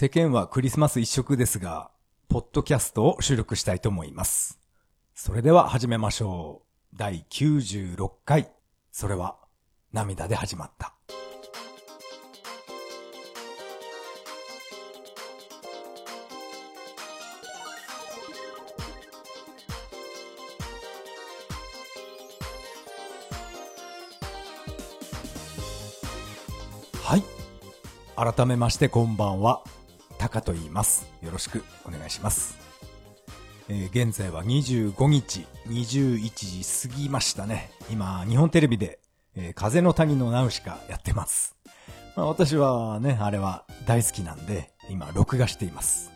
世間はクリスマス一色ですが、ポッドキャストを収録したいと思います。それでは始めましょう。第96回。それは涙で始まった。はい。改めましてこんばんは。タカと言います。よろしくお願いします。えー現在は25日21時過ぎましたね。今、日本テレビで、えー風の谷のナウシカやってます。まあ、私はね、あれは大好きなんで、今、録画しています。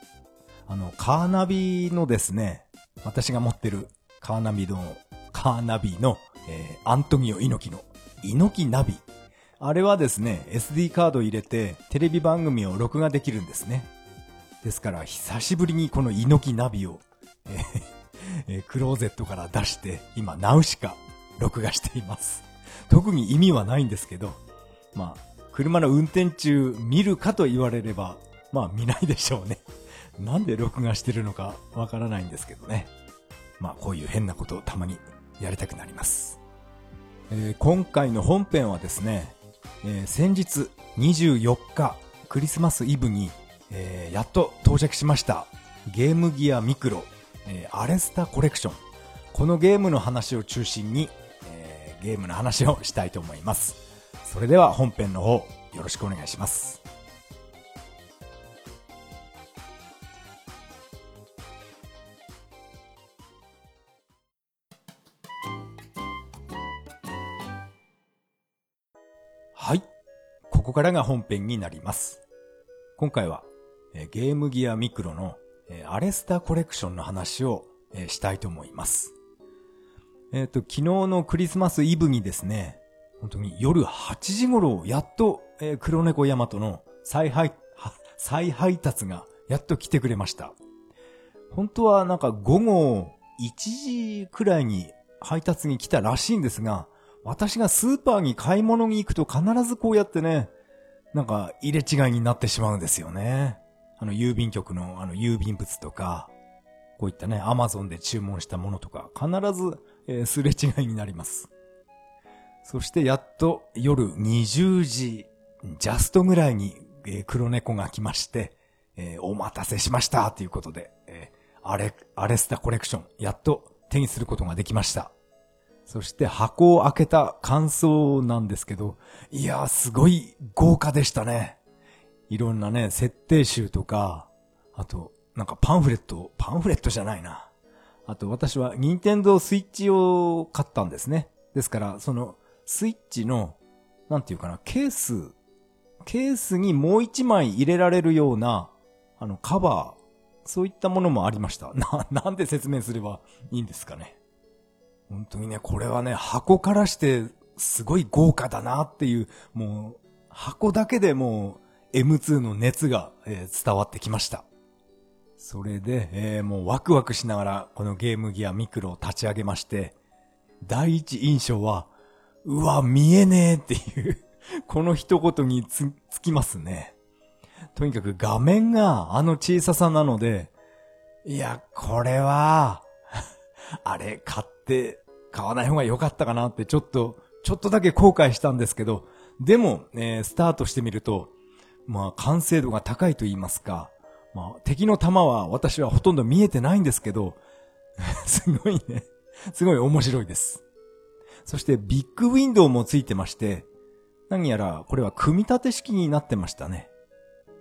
あの、カーナビのですね、私が持ってるカーナビの、カーナビの、えーアントニオ猪木の、猪木ナビ。あれはですね、SD カード入れて、テレビ番組を録画できるんですね。ですから、久しぶりにこの猪木ナビを、えークローゼットから出して、今、ナウシカ、録画しています。特に意味はないんですけど、まあ、車の運転中見るかと言われれば、まあ見ないでしょうね。なんで録画してるのかわからないんですけどね。まあこういう変なことをたまにやりたくなります。えー今回の本編はですね、えー先日24日クリスマスイブに、えーやっと到着しましたゲームギアミクロ、えーアレスタコレクションこのゲームの話を中心に、えーゲームの話をしたいと思いますそれでは本編の方よろしくお願いしますはい。ここからが本編になります。今回は、ゲームギアミクロの、アレスタコレクションの話を、したいと思います。えっ、と、昨日のクリスマスイブにですね、本当に夜8時頃、やっと、え黒猫ヤマトの再配、再配達がやっと来てくれました。本当はなんか午後1時くらいに配達に来たらしいんですが、私がスーパーに買い物に行くと必ずこうやってね、なんか入れ違いになってしまうんですよね。あの郵便局のあの郵便物とか、こういったね、アマゾンで注文したものとか、必ず、えーすれ違いになります。そしてやっと夜20時ジャストぐらいに、えー黒猫が来まして、えーお待たせしましたということで、えーアレ、アレスタコレクション、やっと手にすることができました。そして箱を開けた感想なんですけど、いやーすごい豪華でしたね。いろんなね、設定集とか、あと、なんかパンフレット、パンフレットじゃないな。あと私は任天堂スイッチを買ったんですね。ですから、そのスイッチの、なんていうかな、ケース、ケースにもう一枚入れられるような、あの、カバー、そういったものもありました。な、なんで説明すればいいんですかね。本当にね、これはね、箱からして、すごい豪華だなっていう、もう、箱だけでもう、M2 の熱が、えー伝わってきました。それで、えーもうワクワクしながら、このゲームギアミクロを立ち上げまして、第一印象は、うわ、見えねえっていう、この一言につ、つきますね。とにかく画面があの小ささなので、いや、これは、あれ、買って、買わない方が良かったかなって、ちょっと、ちょっとだけ後悔したんですけど、でも、えースタートしてみると、まあ、完成度が高いと言いますか、まあ、敵の弾は私はほとんど見えてないんですけど、すごいね、すごい面白いです。そして、ビッグウィンドウもついてまして、何やら、これは組み立て式になってましたね。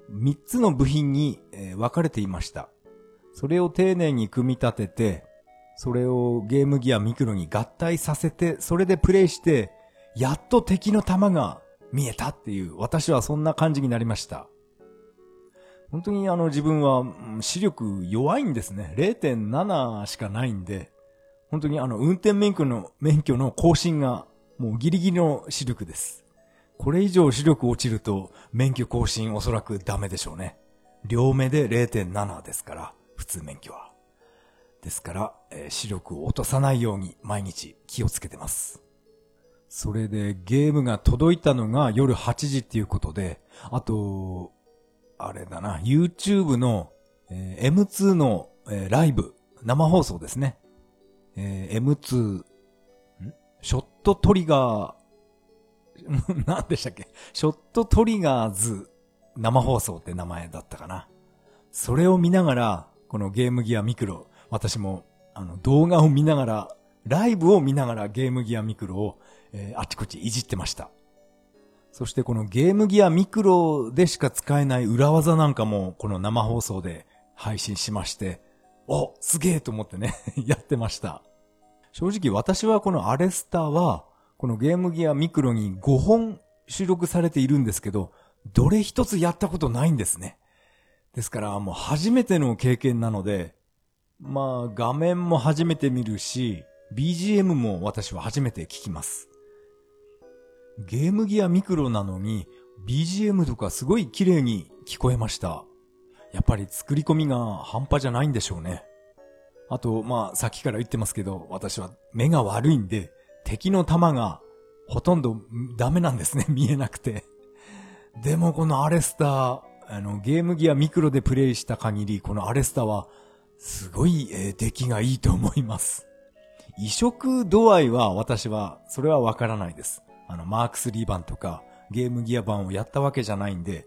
三つの部品に、分かれていました。それを丁寧に組み立てて、それをゲームギアミクロに合体させて、それでプレイして、やっと敵の弾が見えたっていう、私はそんな感じになりました。本当にあの自分は視力弱いんですね。0.7しかないんで、本当にあの運転免許の、免許の更新がもうギリギリの視力です。これ以上視力落ちると免許更新おそらくダメでしょうね。両目で0.7ですから、普通免許は。ですから、え視力を落とさないように毎日気をつけてます。それでゲームが届いたのが夜8時っていうことで、あと、あれだな、YouTube の、えー M2 の、えーライブ、生放送ですね。えー M2、ん？ショットトリガー、何でしたっけ？ショットトリガーズ生放送って名前だったかな。それを見ながら、このゲームギアミクロ、私も、あの、動画を見ながら、ライブを見ながらゲームギアミクロを、えーあちこちいじってました。そしてこのゲームギアミクロでしか使えない裏技なんかも、この生放送で配信しまして、お、すげえと思ってね、やってました。正直私はこのアレスターは、このゲームギアミクロに5本収録されているんですけど、どれ一つやったことないんですね。ですからもう初めての経験なので、まあ画面も初めて見るし、BGM も私は初めて聞きます。ゲームギアミクロなのに BGM とかすごい綺麗に聞こえました。やっぱり作り込みが半端じゃないんでしょうね。あと、まあ、さっきから言ってますけど、私は目が悪いんで、敵の弾がほとんどダメなんですね、見えなくて。でもこのアレスター、あの、ゲームギアミクロでプレイした限り、このアレスターは、すごい、えー出来がいいと思います。移植度合いは私は、それはわからないです。あの、マーク3版とか、ゲームギア版をやったわけじゃないんで、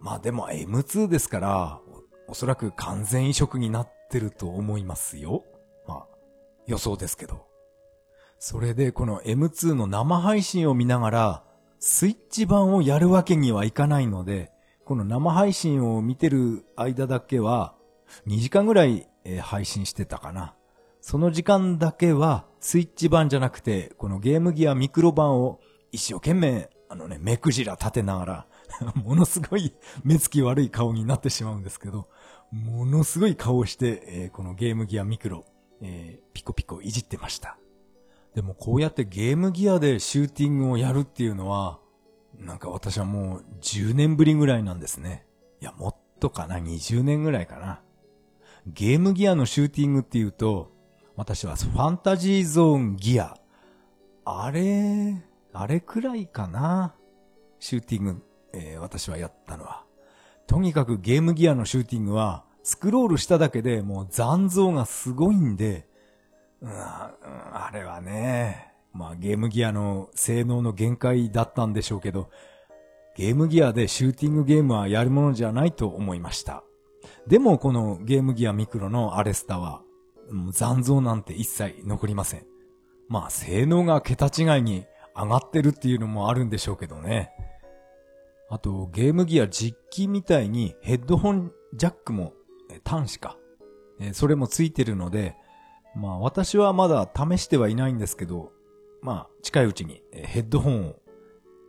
まあでも M2 ですから、おそらく完全移植になってると思いますよ。まあ、予想ですけど。それでこの M2 の生配信を見ながら、スイッチ版をやるわけにはいかないので、この生配信を見てる間だけは、2時間ぐらい、配信してたかな。その時間だけは、スイッチ版じゃなくて、このゲームギアミクロ版を一生懸命、あのね、目くじら立てながら、ものすごい目つき悪い顔になってしまうんですけど、ものすごい顔をして、えーこのゲームギアミクロ、えーピコピコいじってました。でもこうやってゲームギアでシューティングをやるっていうのは、なんか私はもう10年ぶりぐらいなんですね。いや、もっとかな、20年ぐらいかな。ゲームギアのシューティングっていうと、私はファンタジーゾーンギア。あれ、あれくらいかな。シューティング、えー私はやったのは。とにかくゲームギアのシューティングは、スクロールしただけでもう残像がすごいんで、うん、あれはね、まあゲームギアの性能の限界だったんでしょうけど、ゲームギアでシューティングゲームはやるものじゃないと思いました。でもこのゲームギアミクロのアレスタは、残像なんて一切残りません。まあ性能が桁違いに上がってるっていうのもあるんでしょうけどね。あとゲームギア実機みたいにヘッドホンジャックもえ端子か。えそれもついてるので、まあ私はまだ試してはいないんですけど、まあ近いうちにヘッドホンを、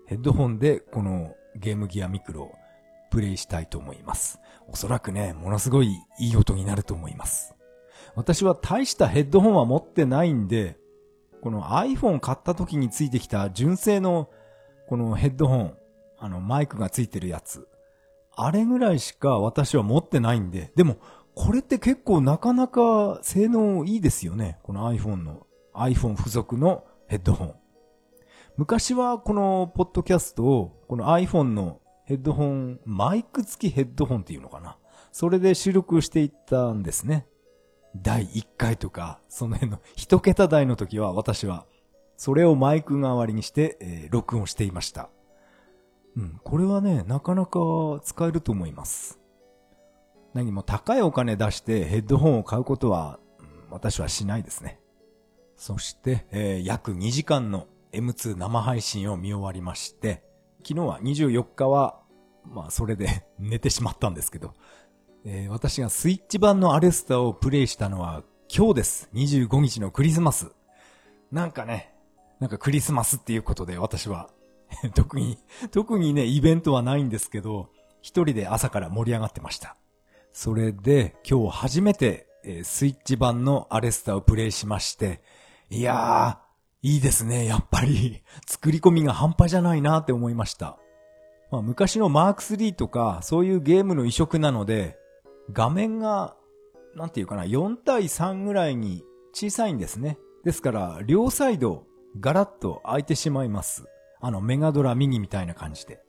ヘッドホンでこのゲームギアミクロをプレイしたいと思います。おそらくね、ものすごいいい音になると思います。私は大したヘッドホンは持ってないんで、この iPhone 買った時についてきた純正のこのヘッドホン、あのマイクがついてるやつ。あれぐらいしか私は持ってないんで、でもこれって結構なかなか性能いいですよね。この iPhone の、iPhone 付属のヘッドホン。昔はこのポッドキャストを、この iPhone のヘッドホン、マイク付きヘッドホンっていうのかな。それで収録していったんですね。第1回とか、その辺の一桁台の時は私は、それをマイク代わりにして、えー録音していました。うん、これはね、なかなか使えると思います。何も高いお金出してヘッドホンを買うことは、うん私はしないですね。そして、えー約2時間の M2 生配信を見終わりまして、昨日は24日は、まあそれで 寝てしまったんですけど、私がスイッチ版のアレスタをプレイしたのは今日です。25日のクリスマス。なんかね、なんかクリスマスっていうことで私は、特に、特にね、イベントはないんですけど、一人で朝から盛り上がってました。それで、今日初めて、えースイッチ版のアレスタをプレイしまして、いやー、いいですね、やっぱり。作り込みが半端じゃないなって思いました。まあ、昔のマーク3とか、そういうゲームの移植なので、画面が、なんていうかな、4対3ぐらいに小さいんですね。ですから、両サイド、ガラッと開いてしまいます。あの、メガドラミニみたいな感じで。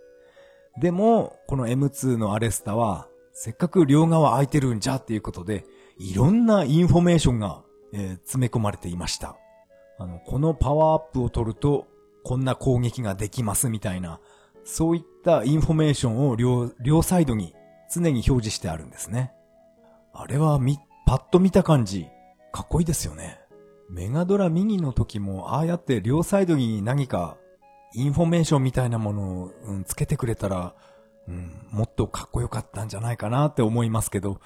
でも、この M2 のアレスタは、せっかく両側空いてるんじゃっていうことで、いろんなインフォメーションが、えー、詰め込まれていました。あの、このパワーアップを取ると、こんな攻撃ができますみたいな、そういったインフォメーションを両、両サイドに常に表示してあるんですね。あれはみ、パッと見た感じ、かっこいいですよね。メガドラミニの時も、ああやって両サイドに何か、インフォメーションみたいなものを、うん、つけてくれたら、うん、もっとかっこよかったんじゃないかなって思いますけど、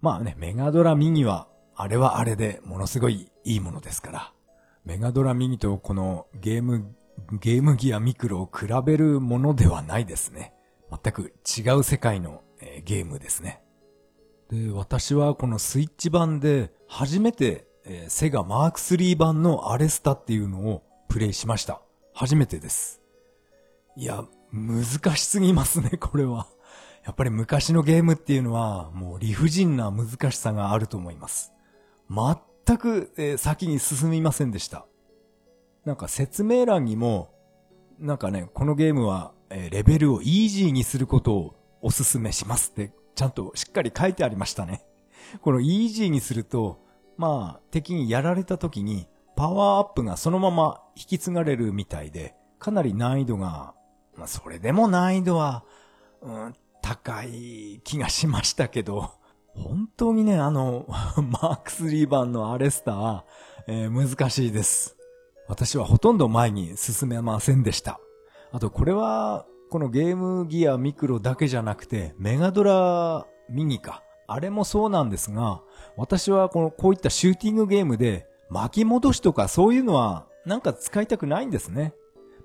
まあね、メガドラミニは、あれはあれでものすごいいいものですから。メガドラミニとこのゲーム、ゲームギアミクロを比べるものではないですね。全く違う世界の、えー、ゲームですね。で、私はこのスイッチ版で初めて、えー、セガマーク3版のアレスタっていうのをプレイしました。初めてです。いや、難しすぎますね、これは。やっぱり昔のゲームっていうのはもう理不尽な難しさがあると思います。全く、えー、先に進みませんでした。なんか説明欄にも、なんかね、このゲームは、えー、レベルをイージーにすることをお勧めしますってちゃんとしっかり書いてありましたね。このイージーにすると、まあ、敵にやられた時に、パワーアップがそのまま引き継がれるみたいで、かなり難易度が、まあ、それでも難易度は、うん、高い気がしましたけど、本当にね、あの、マーク3番のアレスター、えー、難しいです。私はほとんど前に進めませんでした。あと、これは、このゲームギアミクロだけじゃなくて、メガドラミニか。あれもそうなんですが、私はこの、こういったシューティングゲームで巻き戻しとかそういうのはなんか使いたくないんですね。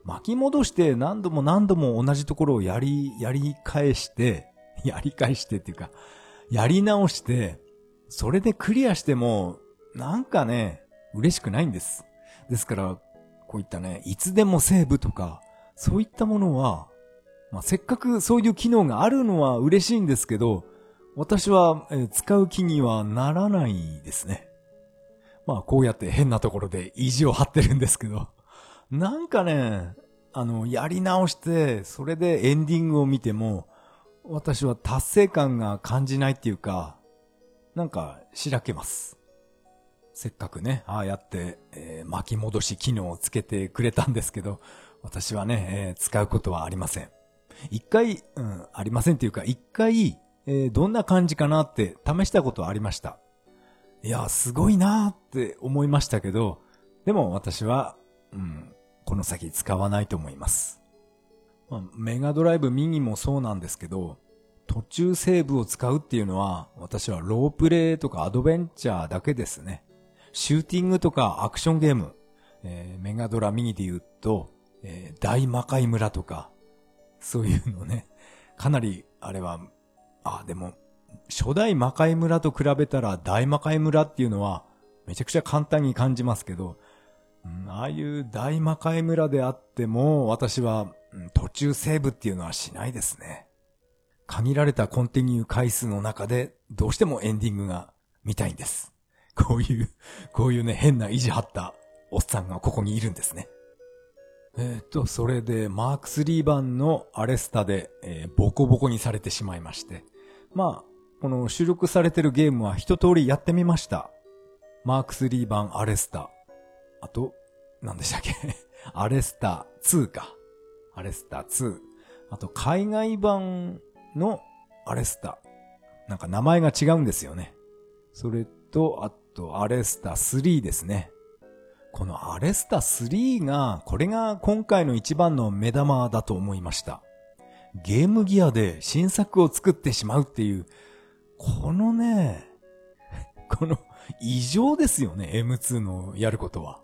巻き戻して何度も何度も同じところをやり、やり返して、やり返してっていうか、やり直して、それでクリアしても、なんかね、嬉しくないんです。ですから、こういったね、いつでもセーブとか、そういったものは、まあ、せっかくそういう機能があるのは嬉しいんですけど、私は、え使う気にはならないですね。まあこうやって変なところで意地を張ってるんですけど、なんかね、あの、やり直して、それでエンディングを見ても、私は達成感が感じないっていうか、なんか、しらけます。せっかくね、ああやって、えー、巻き戻し機能をつけてくれたんですけど、私はね、えー、使うことはありません。一回、うん、ありませんっていうか、一回、えー、どんな感じかなって試したことはありました。いや、すごいなーって思いましたけど、でも私は、うん、この先使わないと思います。まあ、メガドライブミニもそうなんですけど、途中セーブを使うっていうのは、私はロープレイとかアドベンチャーだけですね。シューティングとかアクションゲーム、えー、メガドラミニで言うと、えー、大魔界村とか、そういうのね。かなり、あれは、あ、でも、初代魔界村と比べたら大魔界村っていうのは、めちゃくちゃ簡単に感じますけど、うん、ああいう大魔界村であっても、私は、うん、途中セーブっていうのはしないですね。限られたコンティニュー回数の中で、どうしてもエンディングが見たいんです。こういう、こういうね、変な意地張ったおっさんがここにいるんですね。えっ、と、それで、マーク3版のアレスタで、えー、ボコボコにされてしまいまして。まあ、この収録されてるゲームは一通りやってみました。マーク3版アレスタ。あと、何でしたっけ？アレスタ2か。アレスタ2。あと、海外版のアレスタ。なんか名前が違うんですよね。それと、あと、アレスタ3ですね。このアレスタ3が、これが今回の一番の目玉だと思いました。ゲームギアで新作を作ってしまうっていう、このね、この異常ですよね、M2 のやることは。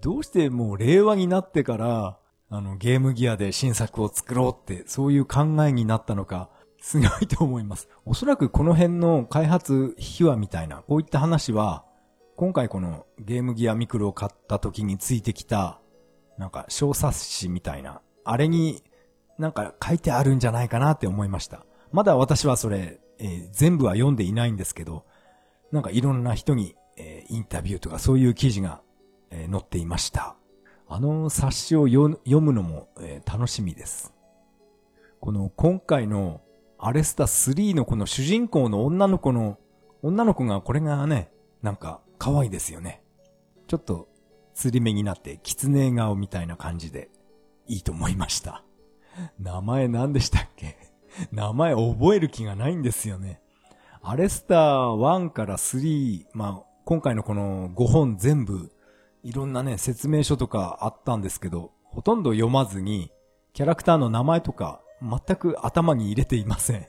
どうしてもう令和になってから、あの、ゲームギアで新作を作ろうって、そういう考えになったのか、すごいと思います。おそらくこの辺の開発秘話みたいな、こういった話は、今回このゲームギアミクロを買った時についてきた、なんか小冊子みたいな、あれになんか書いてあるんじゃないかなって思いました。まだ私はそれ、えー、全部は読んでいないんですけど、なんかいろんな人に、えー、インタビューとかそういう記事が、えー、載っていました。あの冊子を読むのも、え楽しみです。この今回のアレスタ3のこの主人公の女の子の、女の子がこれがね、なんか可愛いですよね。ちょっと釣り目になって狐顔みたいな感じでいいと思いました。名前何でしたっけ？名前覚える気がないんですよね。アレスター1から3、まあ、今回のこの5本全部、いろんなね、説明書とかあったんですけど、ほとんど読まずに、キャラクターの名前とか全く頭に入れていません。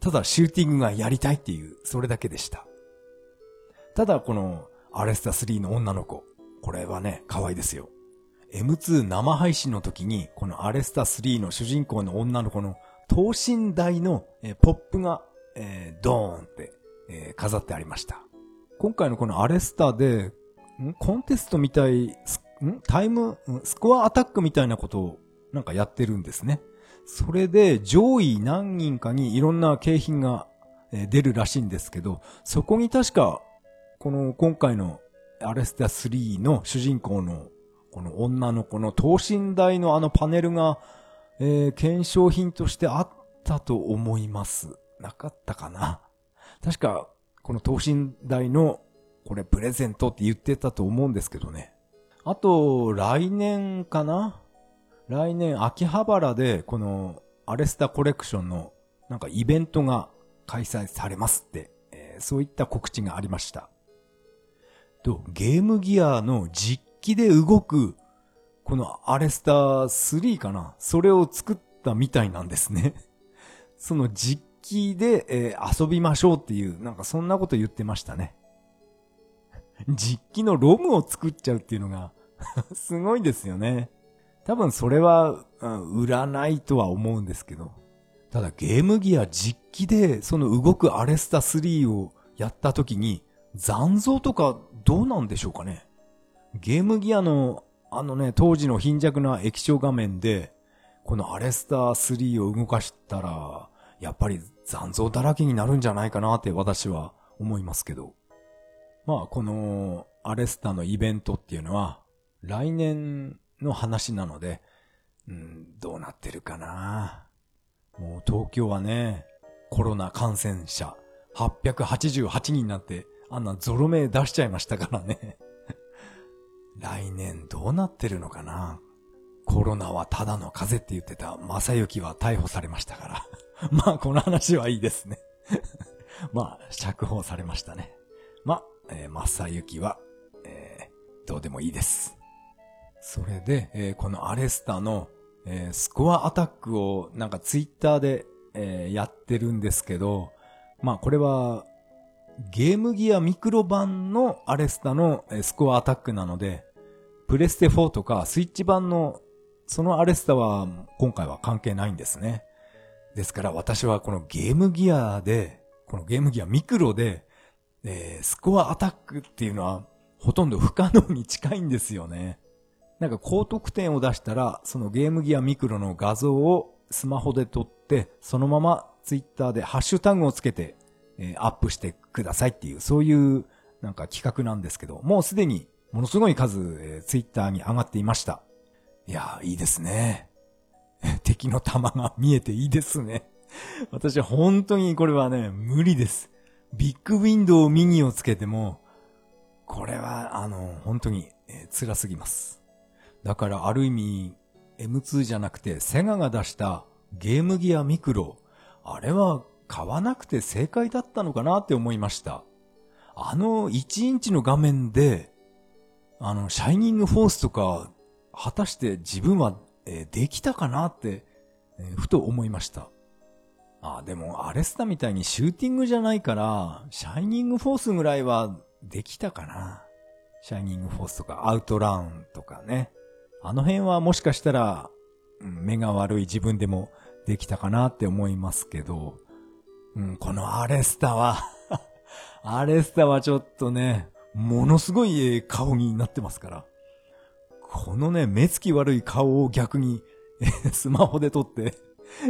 ただシューティングがやりたいっていう、それだけでした。ただこのアレスタ3の女の子、これはね、可愛いですよ。M2 生配信の時に、このアレスタ3の主人公の女の子の等身大の、ポップが、えー、ドーンって、えー、飾ってありました。今回のこのアレスタで、ん？コンテストみたい、ん？タイム、スコアアタックみたいなことをなんかやってるんですね。それで上位何人かにいろんな景品が出るらしいんですけど、そこに確か、この今回のアレスタ3の主人公のこの女の子の等身大のあのパネルが、えー、検証品としてあったと思います。なかったかな？確か、この等身大の、これプレゼントって言ってたと思うんですけどね。あと、来年かな？来年秋葉原で、このアレスタコレクションのなんかイベントが開催されますって、えー、そういった告知がありました。と、ゲームギアの実機で動く、このアレスター3かな？それを作ったみたいなんですね。その実機で、えー、遊びましょうっていう、なんかそんなこと言ってましたね。実機のロムを作っちゃうっていうのが すごいですよね。多分それは、うん、売らないとは思うんですけど。ただゲームギア実機でその動くアレスタ3をやった時に残像とかどうなんでしょうかね？ゲームギアの、あのね、当時の貧弱な液晶画面で、このアレスター3を動かしたら、やっぱり残像だらけになるんじゃないかなって私は思いますけど。まあ、このアレスタのイベントっていうのは、来年の話なので、うん、どうなってるかな。もう東京はね、コロナ感染者888人になって、あんなゾロ目出しちゃいましたからね。来年どうなってるのかな？コロナはただの風邪って言ってた正幸は逮捕されましたから。まあ、この話はいいですね まあ、釈放されましたね。まあ、えー、正幸は、えー、どうでもいいです。それで、えー、このアレスタの、えー、スコアアタックをなんかツイッターで、えー、やってるんですけど、まあこれはゲームギアミクロ版のアレスタのスコアアタックなので、プレステ4とかスイッチ版のそのアレスタは今回は関係ないんですね。ですから私はこのゲームギアで、このゲームギアミクロで、えー、スコアアタックっていうのはほとんど不可能に近いんですよね。なんか高得点を出したら、そのゲームギアミクロの画像をスマホで撮って、そのままツイッターでハッシュタグをつけて、え、アップしてくださいっていう、そういうなんか企画なんですけど、もうすでにものすごい数、えー、ツイッターに上がっていました。いやー、いいですね。敵の弾が見えていいですね。私は本当にこれはね、無理です。ビッグウィンドウミニをつけても、これは、あの、本当に、えー、辛すぎます。だからある意味、M2 じゃなくてセガが出したゲームギアミクロ、あれは買わなくて正解だったのかなって思いました。あの1インチの画面であの、シャイニングフォースとか、果たして自分は、え、できたかなって、え、ふと思いました。あ、でも、アレスタみたいにシューティングじゃないから、シャイニングフォースぐらいはできたかな。シャイニングフォースとか、アウトラウンとかね。あの辺はもしかしたら、目が悪い自分でもできたかなって思いますけど、ん、このアレスタは アレスタはちょっとね、ものすごい顔になってますから。このね、目つき悪い顔を逆に、スマホで撮って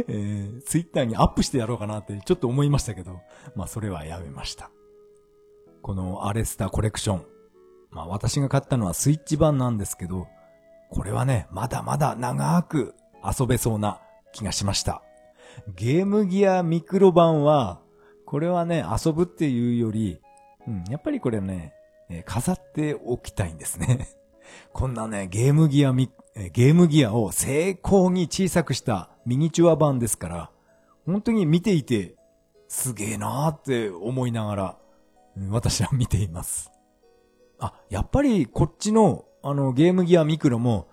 えー、ツイッターにアップしてやろうかなってちょっと思いましたけど、まあそれはやめました。このアレスタコレクション。まあ私が買ったのはスイッチ版なんですけど、これはね、まだまだ長く遊べそうな気がしました。ゲームギアミクロ版は、これはね、遊ぶっていうより、うん、やっぱりこれね、え飾っておきたいんですね。こんなね、ゲームギアミ、ゲームギアを成功に小さくしたミニチュア版ですから、本当に見ていて、すげえなーって思いながら、私は見ています。あ、やっぱりこっちの、あの、ゲームギアミクロも、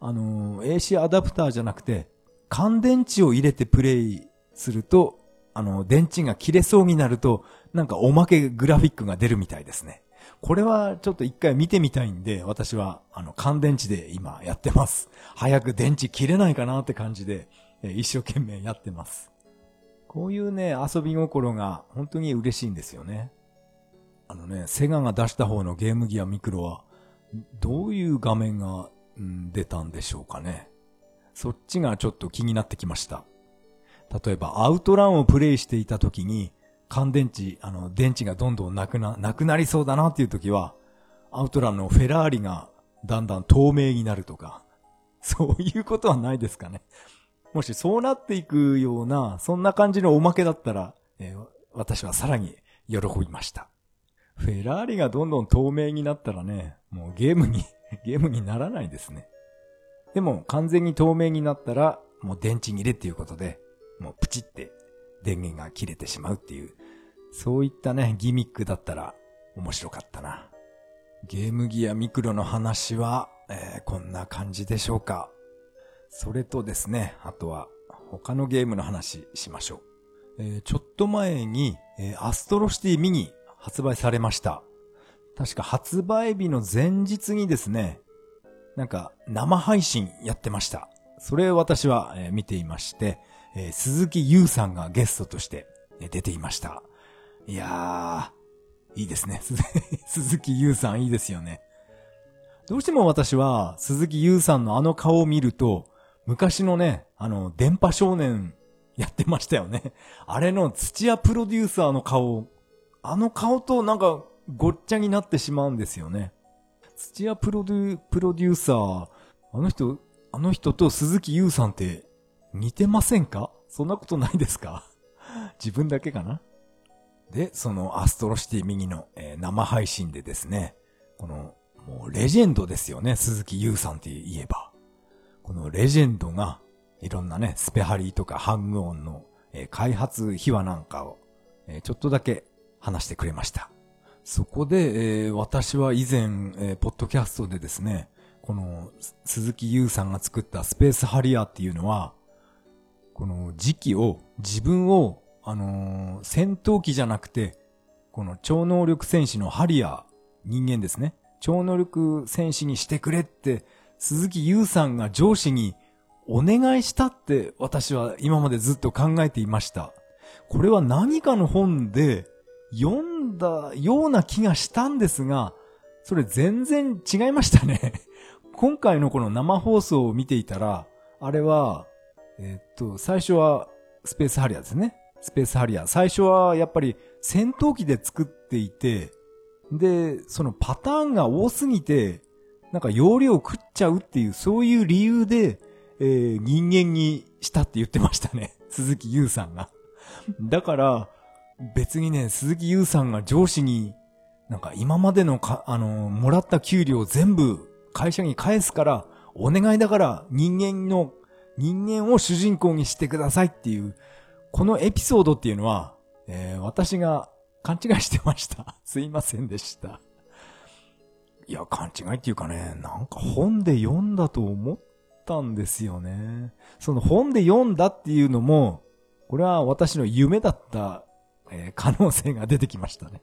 あの、AC アダプターじゃなくて、乾電池を入れてプレイすると、あの、電池が切れそうになると、なんかおまけグラフィックが出るみたいですね。これはちょっと一回見てみたいんで、私は、あの、乾電池で今やってます。早く電池切れないかなって感じで、一生懸命やってます。こういうね、遊び心が本当に嬉しいんですよね。あのね、セガが出した方のゲームギアミクロは、どういう画面が、うん、出たんでしょうかね。そっちがちょっと気になってきました。例えば、アウトランをプレイしていた時に、乾電池、あの、電池がどんどんなくな、なくなりそうだなっていう時は、アウトランのフェラーリがだんだん透明になるとか、そういうことはないですかね。もしそうなっていくような、そんな感じのおまけだったら、えー、私はさらに喜びました。フェラーリがどんどん透明になったらね、もうゲームにゲームにならないですね。でも完全に透明になったら、もう電池切れっていうことで、もうプチって電源が切れてしまうっていう、そういったね、ギミックだったら面白かったな。ゲームギアミクロの話は、えー、こんな感じでしょうか。それとですね、あとは他のゲームの話しましょう。えー、ちょっと前に、えー、アストロシティミニ発売されました。確か発売日の前日にですね、なんか生配信やってました。それ私は、えー、見ていまして、えー、鈴木優さんがゲストとして、えー、出ていました。いやー、いいですね。鈴木優さんいいですよね。どうしても私は鈴木優さんのあの顔を見ると、昔のね、あの、電波少年やってましたよね。あれの土屋プロデューサーの顔、あの顔となんかごっちゃになってしまうんですよね。土屋プロデュプロデューサー、あの人、あの人と鈴木優さんって似てませんか？そんなことないですか？自分だけかな？で、そのアストロシティ右の、えー、生配信でですね、この、もうレジェンドですよね、鈴木優さんって言えば。このレジェンドが、いろんなね、スペハリーとかハングオンの、えー、開発秘話なんかを、えー、ちょっとだけ話してくれました。そこで、えー、私は以前、えー、ポッドキャストでですね、この鈴木優さんが作ったスペースハリアーっていうのは、この時期を、自分を、あのー、戦闘機じゃなくて、この超能力戦士のハリアー、人間ですね。超能力戦士にしてくれって、鈴木優さんが上司にお願いしたって私は今までずっと考えていました。これは何かの本で読んだような気がしたんですが、それ全然違いましたね。今回のこの生放送を見ていたら、あれはえっと、最初はスペースハリアですね。スペースハリア。最初はやっぱり戦闘機で作っていて、で、そのパターンが多すぎて、なんか容量食っちゃうっていう、そういう理由で、えー、人間にしたって言ってましたね。鈴木優さんが。だから、別にね、鈴木優さんが上司に、なんか今までのか、あのー、もらった給料全部会社に返すから、お願いだから人間の人間を主人公にしてくださいっていう、このエピソードっていうのは、えー、私が勘違いしてました。すいませんでした。いや、勘違いっていうかね、なんか本で読んだと思ったんですよね。その本で読んだっていうのも、これは私の夢だった、えー、可能性が出てきましたね。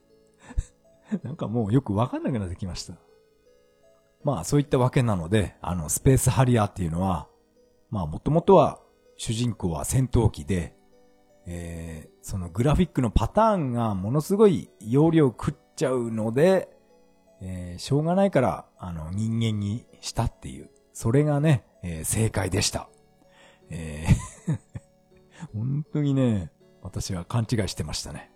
なんかもうよくわかんなくなってきました。まあそういったわけなので、あの、スペースハリアーっていうのは、まあもともとは主人公は戦闘機で、えー、そのグラフィックのパターンがものすごい容量食っちゃうので、えー、しょうがないから、あの、人間にしたっていう。それがね、えー、正解でした。えー 本当にね、私は勘違いしてましたね。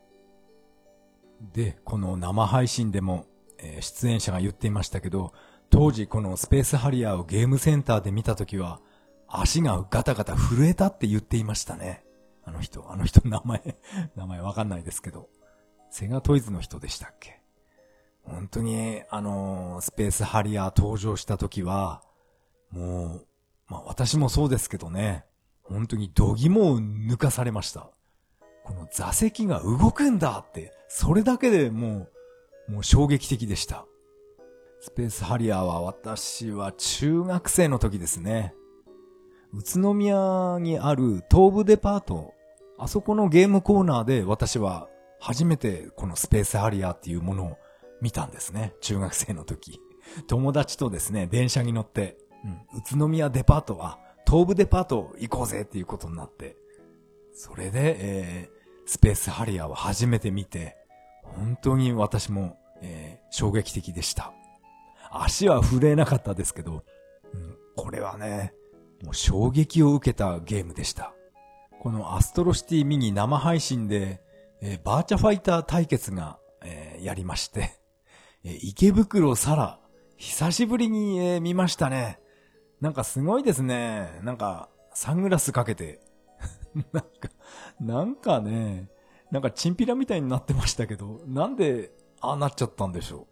で、この生配信でも、えー、出演者が言っていましたけど、当時このスペースハリアーをゲームセンターで見たときは、足がガタガタ震えたって言っていましたね。あの人、あの人の名前、名前わかんないですけど。セガトイズの人でしたっけ？本当に、あの、スペースハリアー登場した時は、もう、まあ私もそうですけどね、本当に度肝を抜かされました。この座席が動くんだって、それだけでもう、もう衝撃的でした。スペースハリアーは私は中学生の時ですね。宇都宮にある東部デパート、あそこのゲームコーナーで私は初めてこのスペースハリアーっていうものを見たんですね。中学生の時。友達とですね、電車に乗って、うん、宇都宮デパートは東部デパート行こうぜっていうことになって、それで、え、スペースハリアーを初めて見て、本当に私も、えー、衝撃的でした。足は震えなかったですけど、うん、これはね、もう衝撃を受けたゲームでした。このアストロシティミニ生配信で、えー、バーチャファイター対決が、えー、やりまして、えー、池袋サラ、久しぶりに、えー、見ましたね。なんかすごいですね。なんか、サングラスかけて。なんか、なんかね、なんかチンピラみたいになってましたけど、なんで、ああなっちゃったんでしょ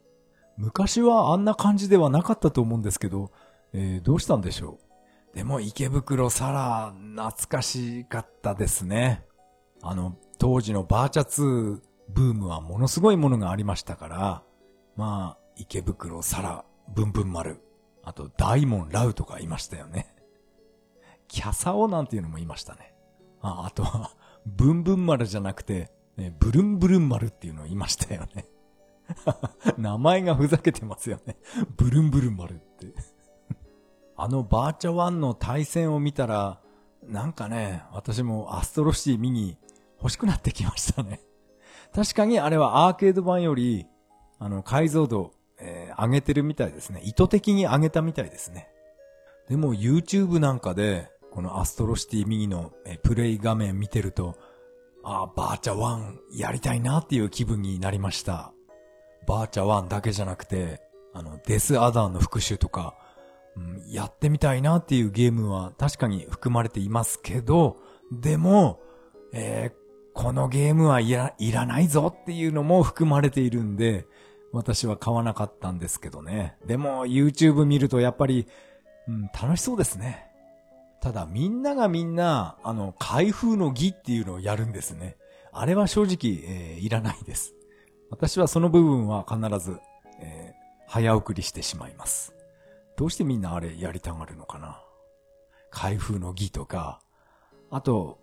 う？昔はあんな感じではなかったと思うんですけど、えー、どうしたんでしょう？でも池袋サラ、懐かしかったですね。あの、当時のバーチャ2ブームはものすごいものがありましたから、まあ、池袋サラ、ブンブン丸、あと大門ラウとかいましたよね。キャサオなんていうのもいましたね。あ、あとは、ブンブン丸じゃなくて、ね、ブルンブルン丸っていうのいましたよね。名前がふざけてますよね。ブルンブルン丸ってあのバーチャ1の対戦を見たら、なんかね、私もアストロシティ見に欲しくなってきましたね。確かにあれはアーケード版より、あの、解像度、えー、上げてるみたいですね。意図的に上げたみたいですね。でも YouTube なんかで、このアストロシティミニの、プレイ画面見てると、ああ、バーチャ1やりたいなっていう気分になりました。バーチャ1だけじゃなくて、あの、デスアダーの復習とか、うん、やってみたいなっていうゲームは確かに含まれていますけど、でも、えー、このゲームはいら、いらないぞっていうのも含まれているんで、私は買わなかったんですけどね。でも YouTube 見るとやっぱり、うん、楽しそうですね。ただみんながみんな、あの、開封の儀っていうのをやるんですね。あれは正直、えー、いらないです。私はその部分は必ず、えー、早送りしてしまいます。どうしてみんなあれやりたがるのかな？開封の儀とか、あと、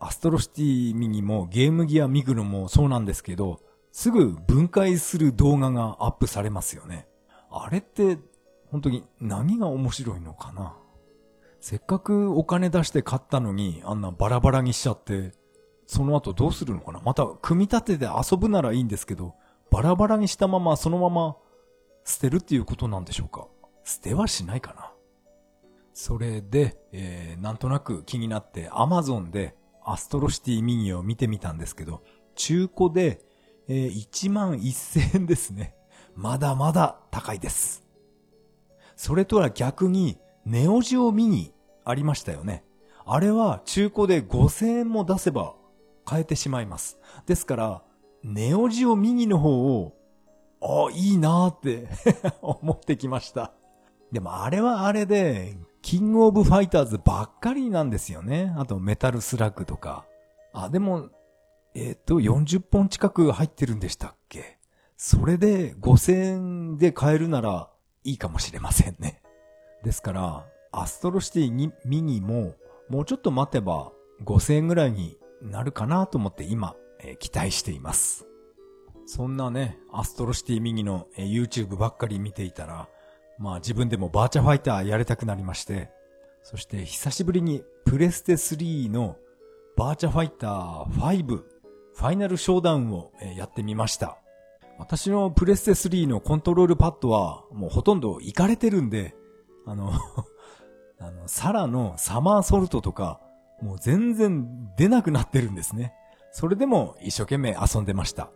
アストロシティミニもゲームギアミグロもそうなんですけど、すぐ分解する動画がアップされますよね。あれって、本当に何が面白いのかな？せっかくお金出して買ったのに、あんなバラバラにしちゃって、その後どうするのかな？また、組み立てて遊ぶならいいんですけど、バラバラにしたままそのまま捨てるっていうことなんでしょうか？捨てはしないかなそれで、えー、なんとなく気になって Amazon でアストロシティミニを見てみたんですけど、中古で、えー、1万1000円ですね。まだまだ高いです。それとは逆に、ネオジオミニありましたよね。あれは中古で5000円も出せば変えてしまいます。ですから、ネオジオミニの方を、あ、いいなーって 思ってきました。でもあれはあれで、キングオブファイターズばっかりなんですよね。あとメタルスラッグとか。あ、でも、えっ、ー、と、40本近く入ってるんでしたっけ？それで5000円で買えるならいいかもしれませんね。ですから、アストロシティにミニももうちょっと待てば5000円ぐらいになるかなと思って今、えー、期待しています。そんなね、アストロシティミニの、えー、YouTube ばっかり見ていたら、まあ自分でもバーチャファイターやりたくなりまして、そして久しぶりにプレステ3のバーチャファイター5ファイナルショーダウンをやってみました。私のプレステ3のコントロールパッドはもうほとんどいかれてるんで、あの あの、サラのサマーソルトとか、もう全然出なくなってるんですね。それでも一生懸命遊んでました。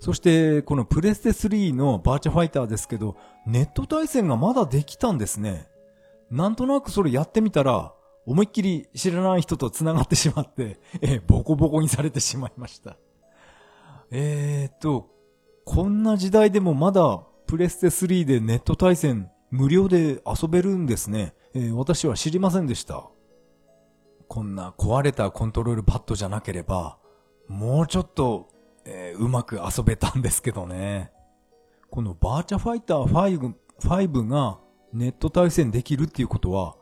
そして、このプレステ3のバーチャファイターですけど、ネット対戦がまだできたんですね。なんとなくそれやってみたら、思いっきり知らない人と繋がってしまって、えー、ボコボコにされてしまいました。えーっと、こんな時代でもまだプレステ3でネット対戦無料で遊べるんですね。えー、私は知りませんでした。こんな壊れたコントロールパッドじゃなければ、もうちょっと、えー、うまく遊べたんですけどね。このバーチャファイター5、5がネット対戦できるっていうことは、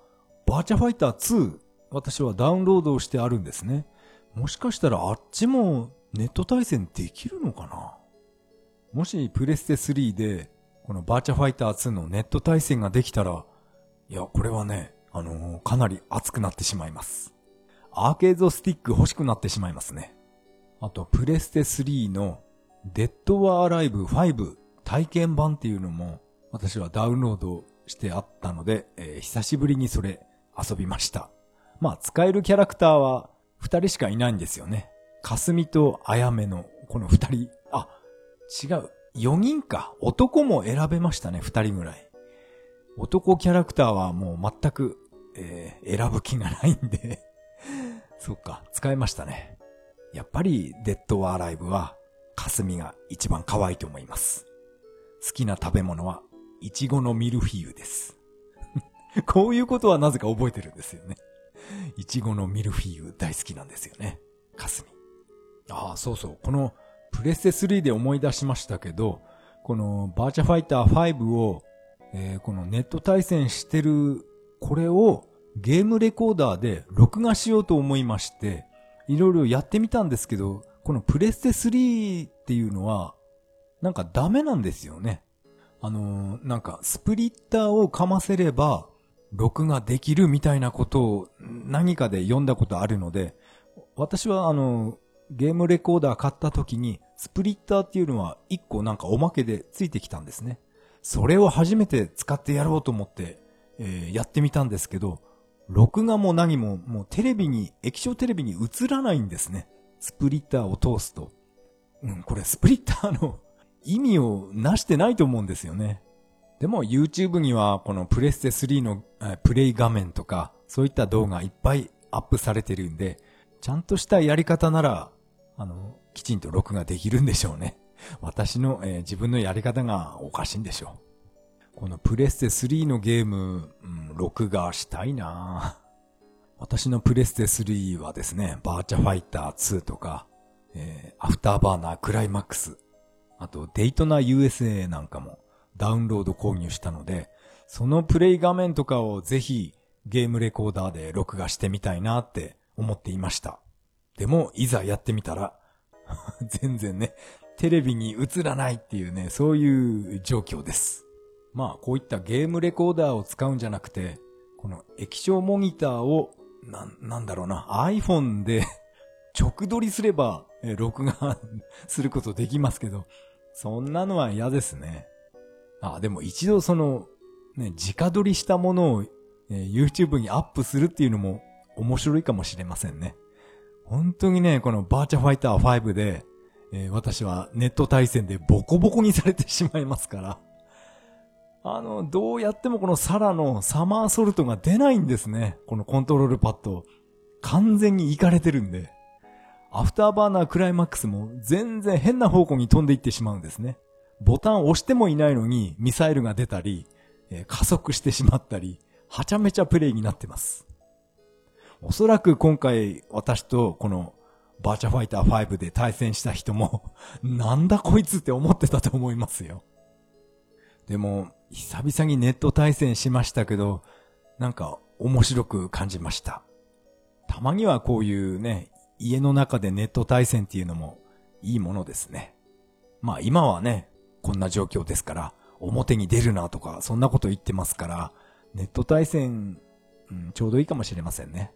バーチャファイター2、私はダウンロードしてあるんですね。もしかしたらあっちもネット対戦できるのかな？もしプレステ3でこのバーチャファイター2のネット対戦ができたら、いや、これはね、あのー、かなり熱くなってしまいます。アーケードスティック欲しくなってしまいますね。あと、プレステ3のデッドワーライブ5体験版っていうのも私はダウンロードしてあったので、えー、久しぶりにそれ遊びました。まあ、使えるキャラクターは二人しかいないんですよね。かすみとあやめのこの二人。あ、違う。4人か。男も選べましたね、2人ぐらい。男キャラクターはもう全く、えー、選ぶ気がないんで そっか、使えましたね。やっぱり、デッド・ワーライブは、かすみが一番可愛いと思います。好きな食べ物は、いちごのミルフィーユです。こういうことはなぜか覚えてるんですよね。いちごのミルフィーユ大好きなんですよね。かすみ。ああ、そうそう。この、プレステ3で思い出しましたけど、このバーチャファイター5を、えー、このネット対戦してる、これをゲームレコーダーで録画しようと思いまして、いろいろやってみたんですけど、このプレステ3っていうのは、なんかダメなんですよね。あのー、なんかスプリッターをかませれば、録画できるみたいなことを何かで読んだことあるので、私はあの、ゲームレコーダー買った時に、スプリッターっていうのは一個なんかおまけでついてきたんですね。それを初めて使ってやろうと思って、えー、やってみたんですけど、録画も何ももうテレビに、液晶テレビに映らないんですね。スプリッターを通すと。うん、これスプリッターの意味をなしてないと思うんですよね。でも YouTube にはこのプレステ3のプレイ画面とかそういった動画いっぱいアップされてるんで、ちゃんとしたやり方ならあの、きちんと録画できるんでしょうね。私の、えー、自分のやり方がおかしいんでしょう。このプレステ3のゲーム、うん、録画したいな私のプレステ3はですね、バーチャファイター2とか、えー、アフターバーナークライマックス、あとデイトナ USA なんかもダウンロード購入したので、そのプレイ画面とかをぜひゲームレコーダーで録画してみたいなって思っていました。でも、いざやってみたら、全然ね、テレビに映らないっていうね、そういう状況です。まあ、こういったゲームレコーダーを使うんじゃなくて、この液晶モニターを、な、なんだろうな、iPhone で 直撮りすれば、録画することできますけど、そんなのは嫌ですね。あ、でも一度その、ね、直撮りしたものを、え YouTube にアップするっていうのも面白いかもしれませんね。本当にね、このバーチャファイター5で、えー、私はネット対戦でボコボコにされてしまいますから。あの、どうやってもこのサラのサマーソルトが出ないんですね。このコントロールパッド。完全にいかれてるんで。アフターバーナークライマックスも全然変な方向に飛んでいってしまうんですね。ボタンを押してもいないのにミサイルが出たり、えー、加速してしまったり、はちゃめちゃプレイになってます。おそらく今回私とこのバーチャファイター5で対戦した人も なんだこいつって思ってたと思いますよ。でも、久々にネット対戦しましたけど、なんか面白く感じました。たまにはこういうね、家の中でネット対戦っていうのもいいものですね。まあ今はね、こんな状況ですから、表に出るなとか、そんなこと言ってますから、ネット対戦、うん、ちょうどいいかもしれませんね。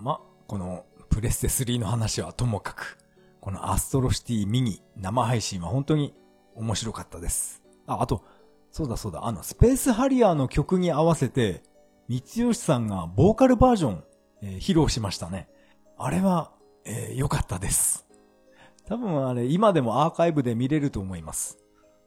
ま、このプレステ3の話はともかく、このアストロシティミニ生配信は本当に面白かったです。あ、あと、そうだそうだ、あの、スペースハリアーの曲に合わせて、三吉さんがボーカルバージョン、えー、披露しましたね。あれは、えー、良かったです。多分あれ、今でもアーカイブで見れると思います。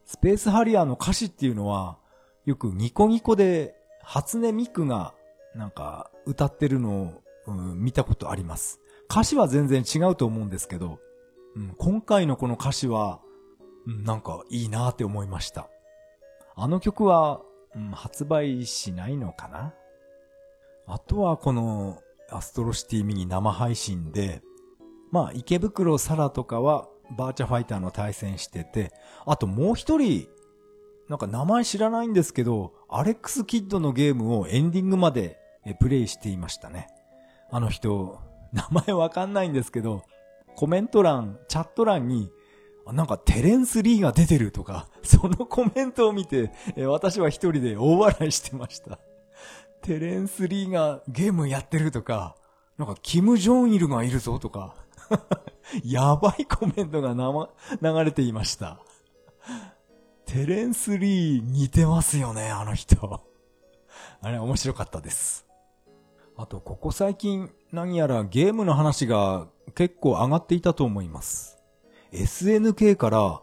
スペースハリアーの歌詞っていうのは、よくニコニコで、初音ミクがなんか、歌ってるのを、うん、見たことあります。歌詞は全然違うと思うんですけど、うん、今回のこの歌詞は、うん、なんかいいなって思いました。あの曲は、うん、発売しないのかな？あとはこのアストロシティミニ生配信で、まあ池袋サラとかはバーチャファイターの対戦してて、あともう一人、なんか名前知らないんですけど、アレックスキッドのゲームをエンディングまでプレイしていましたね。あの人、名前わかんないんですけど、コメント欄、チャット欄に、なんかテレンス・リーが出てるとか、そのコメントを見て、私は一人で大笑いしてました。テレンス・リーがゲームやってるとか、なんかキム・ジョンイルがいるぞとか、やばいコメントが流れていました。テレンス・リー似てますよね、あの人。あれ面白かったです。あと、ここ最近、何やらゲームの話が結構上がっていたと思います。SNK から、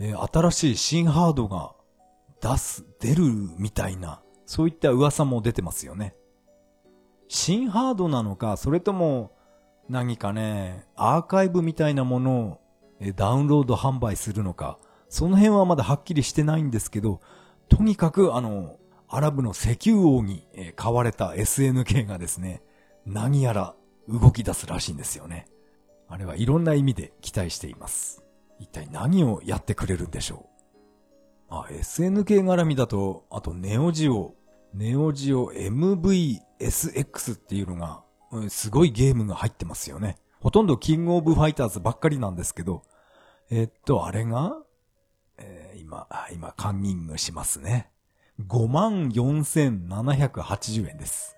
えー、新しい新ハードが出す、出るみたいな、そういった噂も出てますよね。新ハードなのか、それとも、何かね、アーカイブみたいなものをダウンロード販売するのか、その辺はまだはっきりしてないんですけど、とにかくあの、アラブの石油王に買われた SNK がですね、何やら動き出すらしいんですよね。あれはいろんな意味で期待しています。一体何をやってくれるんでしょう？あ、SNK 絡みだと、あとネオジオ、ネオジオ MVSX っていうのが、すごいゲームが入ってますよね。ほとんどキングオブファイターズばっかりなんですけど、えっと、あれが、えー、今、今、カンニングしますね。54,780円です。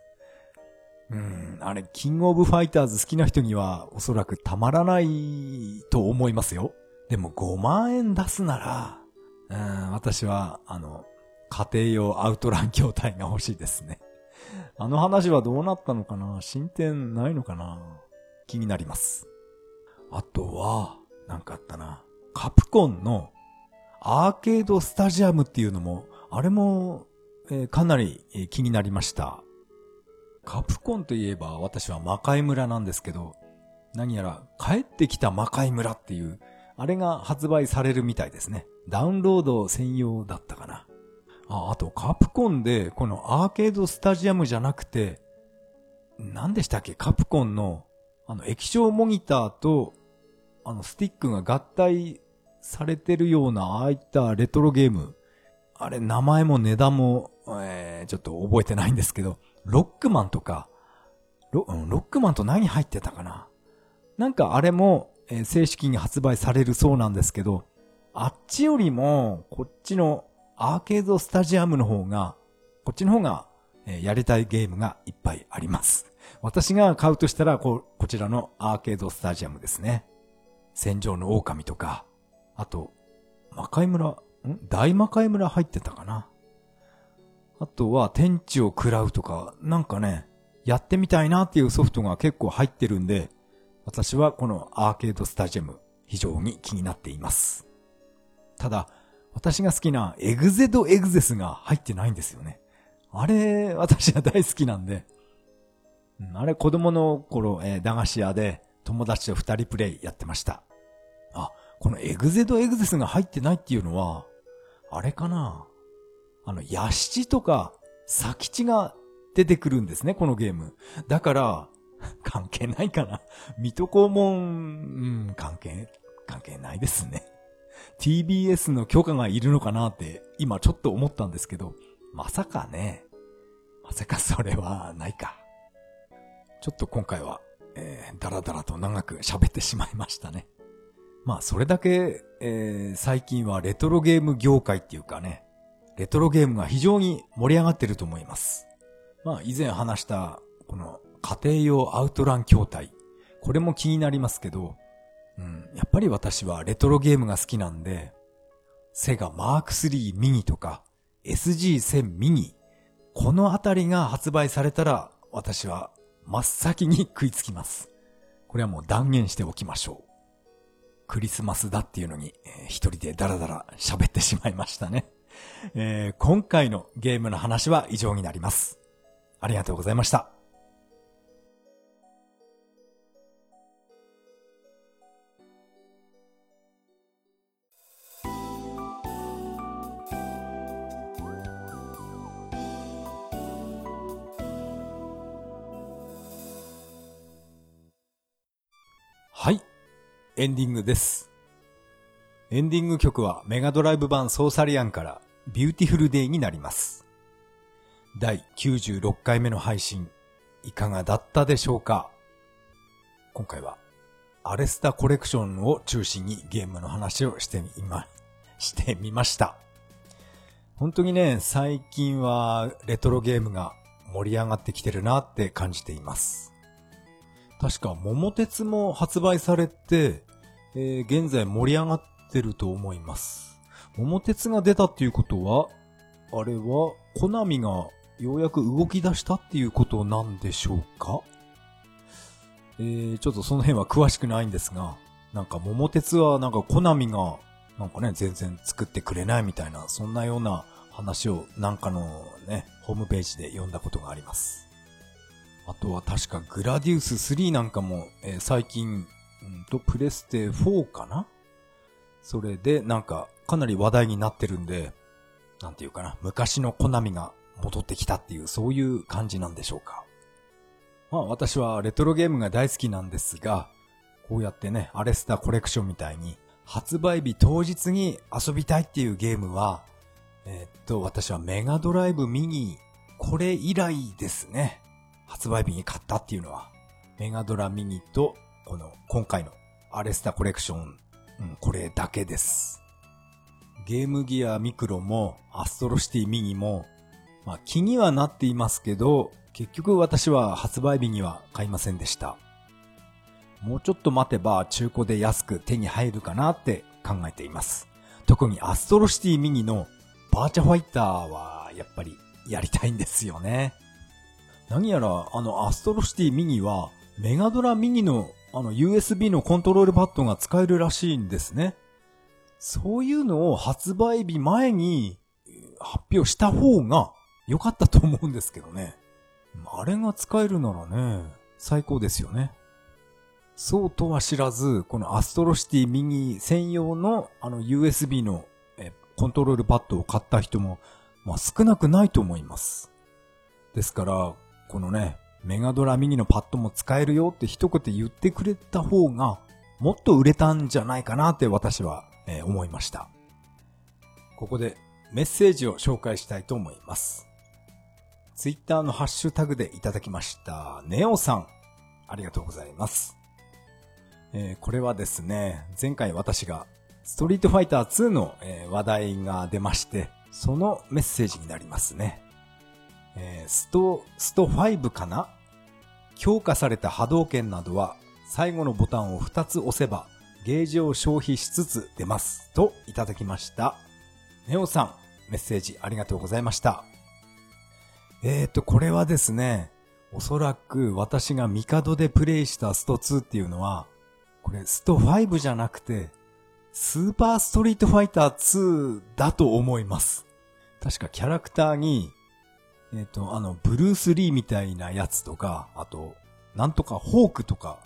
うん、あれ、キングオブファイターズ好きな人にはおそらくたまらないと思いますよ。でも5万円出すなら、うん、私は、あの、家庭用アウトラン筐体が欲しいですね。あの話はどうなったのかな？進展ないのかな？気になります。あとは、なんかあったな。カプコンのアーケードスタジアムっていうのもあれも、えー、かなり、えー、気になりました。カプコンといえば私は魔界村なんですけど、何やら帰ってきた魔界村っていう、あれが発売されるみたいですね。ダウンロード専用だったかな。あ、あとカプコンでこのアーケードスタジアムじゃなくて、何でしたっけ？カプコンのあの液晶モニターとあのスティックが合体されてるようなああいったレトロゲームあれ、名前も値段も、えー、ちょっと覚えてないんですけど、ロックマンとか、ロ,、ロックマンと何入ってたかな？なんかあれも、えー、正式に発売されるそうなんですけど、あっちよりも、こっちのアーケードスタジアムの方が、こっちの方が、えー、やりたいゲームがいっぱいあります。私が買うとしたら、こ、こちらのアーケードスタジアムですね。戦場の狼とか、あと、魔界村、ん？大魔界村入ってたかな？あとは天地を食らうとか、なんかね、やってみたいなっていうソフトが結構入ってるんで、私はこのアーケードスタジアム非常に気になっています。ただ、私が好きなエグゼドエグゼスが入ってないんですよね。あれ、私は大好きなんで、あれ子供の頃、えー、駄菓子屋で友達と二人プレイやってました。あ、このエグゼドエグゼスが入ってないっていうのは、あれかな？あの、ヤシチとか、サキチが出てくるんですね、このゲーム。だから、関係ないかな？水戸黄門、うん、関係、関係ないですね。TBS の許可がいるのかなって、今ちょっと思ったんですけど、まさかね。まさかそれはないか。ちょっと今回は、えー、だらだらと長く喋ってしまいましたね。まあそれだけ、えー、最近はレトロゲーム業界っていうかね、レトロゲームが非常に盛り上がってると思います。まあ以前話したこの家庭用アウトラン筐体、これも気になりますけど、うん、やっぱり私はレトロゲームが好きなんで、セガマーク3ミニとか SG1000 ミニ、このあたりが発売されたら私は真っ先に食いつきます。これはもう断言しておきましょう。クリスマスだっていうのに、えー、一人でダラダラ喋ってしまいましたね。えー、今回のゲームの話は以上になります。ありがとうございました。エンディングです。エンディング曲はメガドライブ版ソーサリアンからビューティフルデイになります。第96回目の配信、いかがだったでしょうか？今回はアレスタコレクションを中心にゲームの話をしてみま、してみました。本当にね、最近はレトロゲームが盛り上がってきてるなって感じています。確か桃鉄も発売されて、えー、現在盛り上がってると思います。桃鉄が出たっていうことは、あれは、コナミがようやく動き出したっていうことなんでしょうか？えー、ちょっとその辺は詳しくないんですが、なんか桃鉄はなんかコナミがなんかね、全然作ってくれないみたいな、そんなような話をなんかのね、ホームページで読んだことがあります。あとは確かグラディウス3なんかも、えー、最近、うんと、プレステ4かな？それでなんかかなり話題になってるんで、なんていうかな、昔のコナミが戻ってきたっていうそういう感じなんでしょうか。まあ私はレトロゲームが大好きなんですが、こうやってね、アレスタコレクションみたいに発売日当日に遊びたいっていうゲームは、えー、っと、私はメガドライブミニ、これ以来ですね。発売日に買ったっていうのは、メガドラミニと、この今回のアレスタコレクション、うん、これだけです。ゲームギアミクロもアストロシティミニも、まあ気にはなっていますけど、結局私は発売日には買いませんでした。もうちょっと待てば中古で安く手に入るかなって考えています。特にアストロシティミニのバーチャファイターはやっぱりやりたいんですよね。何やら、あの、アストロシティミニは、メガドラミニの、あの、USB のコントロールパッドが使えるらしいんですね。そういうのを発売日前に発表した方が良かったと思うんですけどね。あれが使えるならね、最高ですよね。そうとは知らず、このアストロシティミニ専用のあの USB のコントロールパッドを買った人も、まあ少なくないと思います。ですから、このね、メガドラミニのパッドも使えるよって一言言ってくれた方が、もっと売れたんじゃないかなって私は、え、思いました。ここでメッセージを紹介したいと思います。ツイッターのハッシュタグでいただきました、ネオさん。ありがとうございます。えー、これはですね、前回私がストリートファイター2の、え、話題が出まして、そのメッセージになりますね。えー、スト、スト5かな？強化された波動拳などは最後のボタンを2つ押せばゲージを消費しつつ出ます。といただきました。ネオさん、メッセージありがとうございました。えーと、これはですね、おそらく私がミカドでプレイしたスト2っていうのは、これスト5じゃなくて、スーパーストリートファイター2だと思います。確かキャラクターにえっ、ー、と、あの、ブルース・リーみたいなやつとか、あと、なんとかホークとか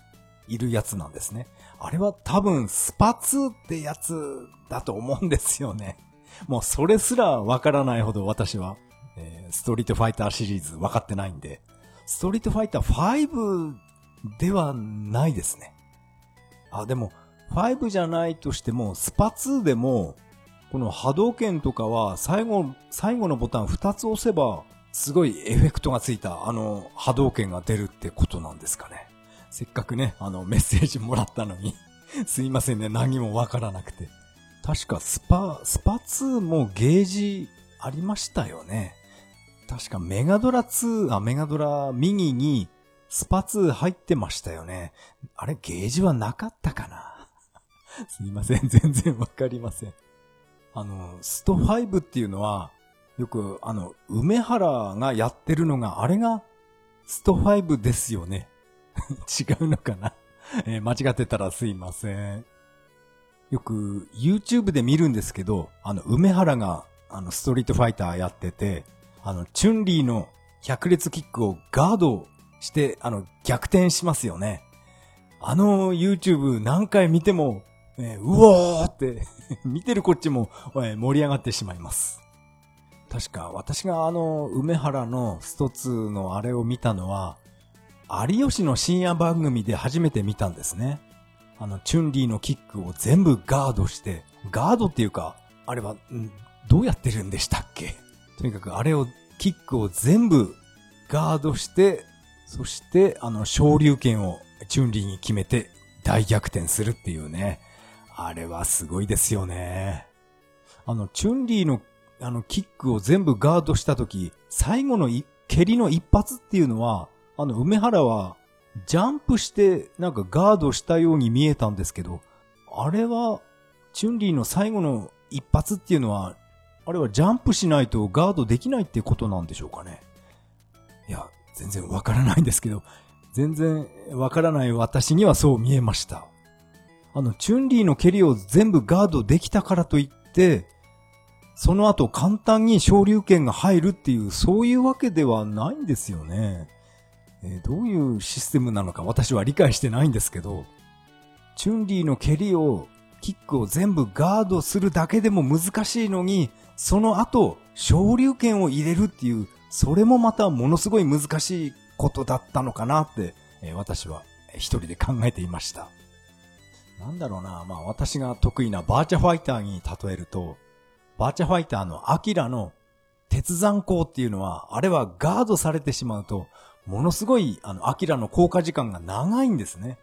いるやつなんですね。あれは多分スパ2ってやつだと思うんですよね。もうそれすらわからないほど私は、えー、ストリートファイターシリーズ分かってないんで、ストリートファイター5ではないですね。あ、でも、5じゃないとしても、スパ2でも、この波動拳とかは最後、最後のボタン2つ押せばすごいエフェクトがついたあの波動拳が出るってことなんですかね。せっかくね、あのメッセージもらったのに すいませんね、何もわからなくて。確かスパ、スパ2もゲージありましたよね。確かメガドラ2、あ、メガドラミニにスパ2入ってましたよね。あれゲージはなかったかな すいません、全然わかりません。あの、スト5っていうのは、よく、あの、梅原がやってるのが、あれが、スト5ですよね。違うのかな、えー、間違ってたらすいません。よく、YouTube で見るんですけど、あの、梅原が、あの、ストリートファイターやってて、あの、チュンリーの百列キックをガードして、あの、逆転しますよね。あの YouTube 何回見ても、えー、うおーって 見てるこっちも、えー、盛り上がってしまいます。確か私があの、梅原のスト2のあれを見たのは、有吉の深夜番組で初めて見たんですね。あの、チュンリーのキックを全部ガードして、ガードっていうか、あれは、どうやってるんでしたっけ？とにかくあれを、キックを全部ガードして、そして、あの、昇竜拳をチュンリーに決めて大逆転するっていうね。あれはすごいですよね。あの、チュンリーの、あの、キックを全部ガードしたとき、最後の蹴りの一発っていうのは、あの、梅原は、ジャンプして、なんかガードしたように見えたんですけど、あれは、チュンリーの最後の一発っていうのは、あれはジャンプしないとガードできないってことなんでしょうかね。いや、全然わからないんですけど、全然わからない私にはそう見えました。あの、チュンリーの蹴りを全部ガードできたからといって、その後簡単に昇竜拳が入るっていう、そういうわけではないんですよね。えー、どういうシステムなのか私は理解してないんですけど、チュンリーの蹴りを、キックを全部ガードするだけでも難しいのに、その後、昇竜拳を入れるっていう、それもまたものすごい難しいことだったのかなって、えー、私は一人で考えていました。なんだろうな、まあ私が得意なバーチャファイターに例えると、バーチャファイターのアキラの鉄山鋼っていうのは、あれはガードされてしまうと、ものすごい、あの、アキラの効果時間が長いんですね。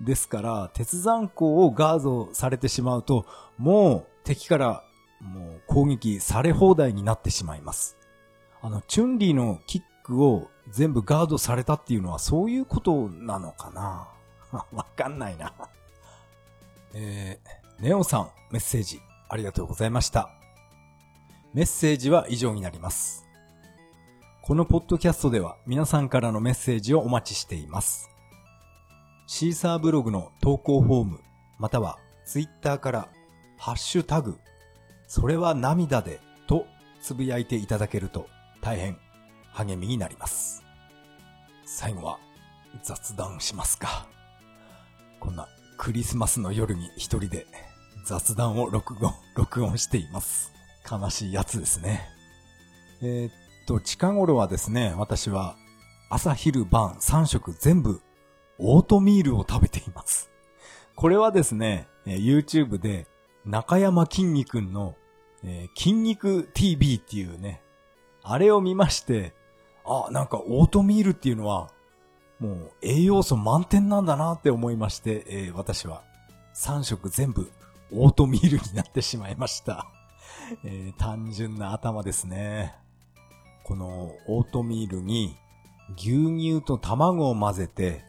ですから、鉄山鋼をガードされてしまうと、もう敵からもう攻撃され放題になってしまいます。あの、チュンリーのキックを全部ガードされたっていうのはそういうことなのかな？わかんないなえー、ネオさん、メッセージありがとうございました。メッセージは以上になります。このポッドキャストでは皆さんからのメッセージをお待ちしています。シーサーブログの投稿フォーム、またはツイッターからハッシュタグ、それは涙でとつぶやいていただけると大変励みになります。最後は雑談しますか。こんなクリスマスの夜に一人で雑談を録音、録音しています。悲しいやつですね。えー、っと、近頃はですね、私は朝昼晩3食全部オートミールを食べています。これはですね、YouTube で中山筋肉の、えー、筋肉 TV っていうね、あれを見まして、あ、なんかオートミールっていうのはもう栄養素満点なんだなって思いまして、えー、私は3食全部オートミールになってしまいました。えー、単純な頭ですね。このオートミールに牛乳と卵を混ぜて、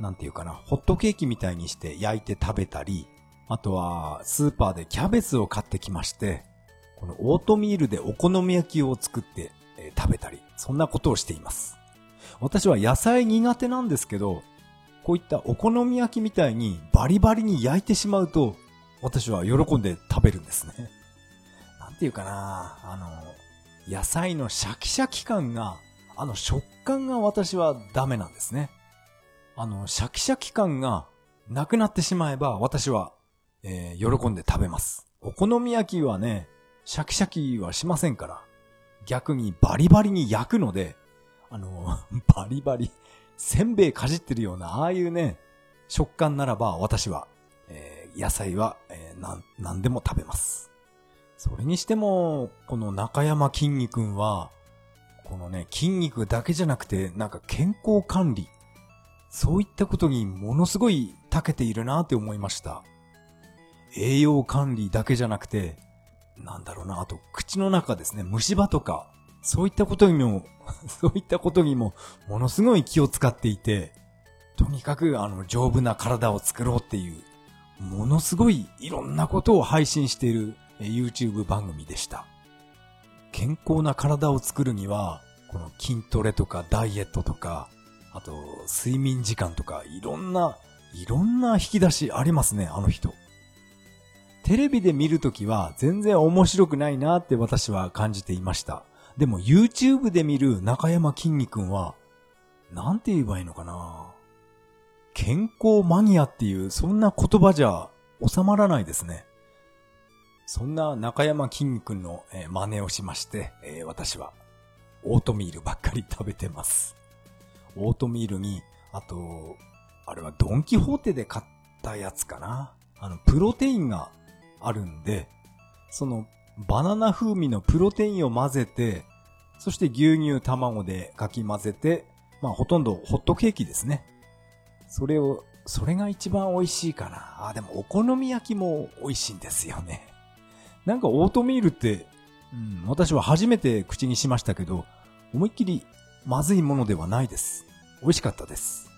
なんていうかな、ホットケーキみたいにして焼いて食べたり、あとはスーパーでキャベツを買ってきまして、このオートミールでお好み焼きを作って、えー、食べたり、そんなことをしています。私は野菜苦手なんですけど、こういったお好み焼きみたいにバリバリに焼いてしまうと、私は喜んで食べるんですね。なんていうかな、あの、野菜のシャキシャキ感が、あの食感が私はダメなんですね。あの、シャキシャキ感がなくなってしまえば私は、えー、喜んで食べます。お好み焼きはね、シャキシャキはしませんから、逆にバリバリに焼くので、あの、バリバリ、せんべいかじってるような、ああいうね、食感ならば私は、えー、野菜は、えー、なん、なんでも食べます。それにしても、この中山筋肉は、このね、筋肉だけじゃなくて、なんか健康管理、そういったことにものすごい長けているなって思いました。栄養管理だけじゃなくて、なんだろうな、あと口の中ですね、虫歯とか、そういったことにも、そういったことにも、ものすごい気を使っていて、とにかくあの、丈夫な体を作ろうっていう、ものすごいいろんなことを配信している YouTube 番組でした。健康な体を作るには、この筋トレとかダイエットとか、あと睡眠時間とかいろんな、いろんな引き出しありますね、あの人。テレビで見るときは全然面白くないなって私は感じていました。でも YouTube で見る中山きんに君は、なんて言えばいいのかな健康マニアっていう、そんな言葉じゃ収まらないですね。そんな中山きんに君の、真似をしまして、私はオートミールばっかり食べてます。オートミールに、あと、あれはドンキホーテで買ったやつかな。あの、プロテインがあるんで、そのバナナ風味のプロテインを混ぜて、そして牛乳卵でかき混ぜて、まあほとんどホットケーキですね。それを、それが一番美味しいかな。あ、でもお好み焼きも美味しいんですよね。なんかオートミールって、うん、私は初めて口にしましたけど、思いっきりまずいものではないです。美味しかったです。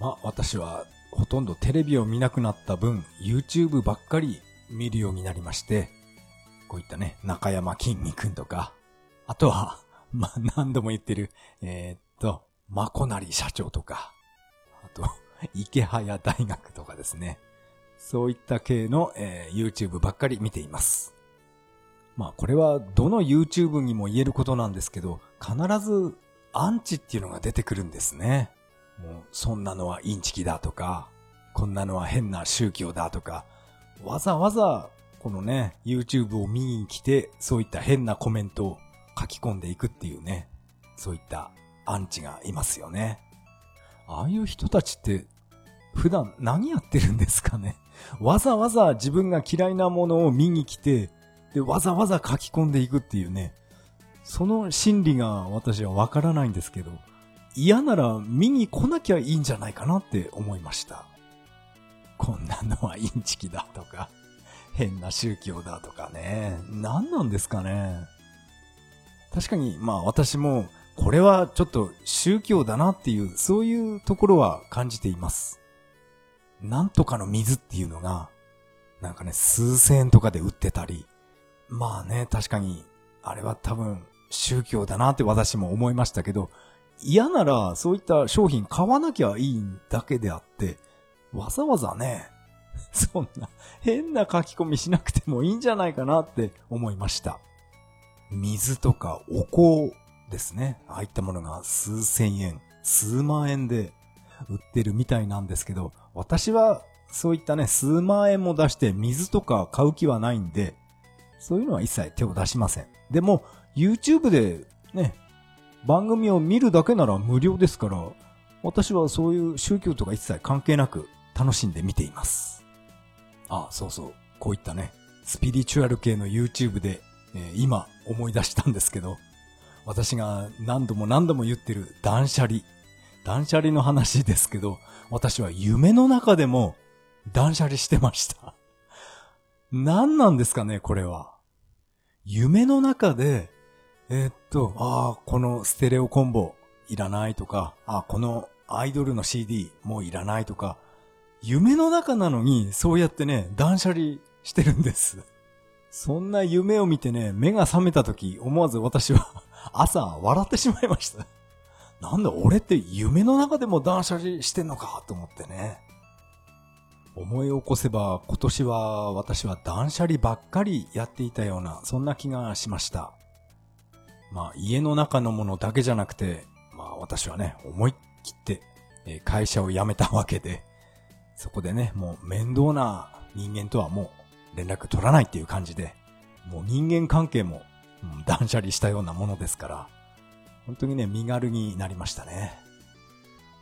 まあ私はほとんどテレビを見なくなった分、YouTube ばっかり見るようになりまして、こういったね、中山きんに君とか、あとは、まあ、何度も言ってる、えー、っと、まこなり社長とか、あと、池早大学とかですね。そういった系の、えー、YouTube ばっかり見ています。まあこれはどの YouTube にも言えることなんですけど、必ずアンチっていうのが出てくるんですね。もうそんなのはインチキだとか、こんなのは変な宗教だとか、わざわざこのね、YouTube を見に来て、そういった変なコメントを書き込んでいくっていうね、そういったアンチがいますよね。ああいう人たちって普段何やってるんですかね？わざわざ自分が嫌いなものを見に来て、で、わざわざ書き込んでいくっていうね。その心理が私はわからないんですけど、嫌なら見に来なきゃいいんじゃないかなって思いました。こんなのはインチキだとか、変な宗教だとかね。何なんですかね。確かに、まあ私も、これはちょっと宗教だなっていう、そういうところは感じています。なんとかの水っていうのが、なんかね、数千円とかで売ってたり、まあね、確かに、あれは多分宗教だなって私も思いましたけど、嫌ならそういった商品買わなきゃいいだけであって、わざわざね、そんな変な書き込みしなくてもいいんじゃないかなって思いました。水とかお香ですね。ああいったものが数千円、数万円で売ってるみたいなんですけど、私はそういったね、数万円も出して水とか買う気はないんで、そういうのは一切手を出しません。でも、YouTube でね、番組を見るだけなら無料ですから、私はそういう宗教とか一切関係なく楽しんで見ています。あ、そうそう。こういったね、スピリチュアル系の YouTube で、えー、今思い出したんですけど、私が何度も何度も言ってる断捨離。断捨離の話ですけど、私は夢の中でも断捨離してました。何なんですかね、これは。夢の中で、えー、っと、ああ、このステレオコンボいらないとか、あこのアイドルの CD もういらないとか、夢の中なのにそうやってね、断捨離してるんです。そんな夢を見てね、目が覚めた時、思わず私は 朝笑ってしまいました。なんだ俺って夢の中でも断捨離してんのかと思ってね。思い起こせば今年は私は断捨離ばっかりやっていたような、そんな気がしました。まあ家の中のものだけじゃなくて、まあ私はね、思い切って会社を辞めたわけで、そこでね、もう面倒な人間とはもう連絡取らないっていう感じで、もう人間関係も、断捨離したようなものですから、本当にね、身軽になりましたね。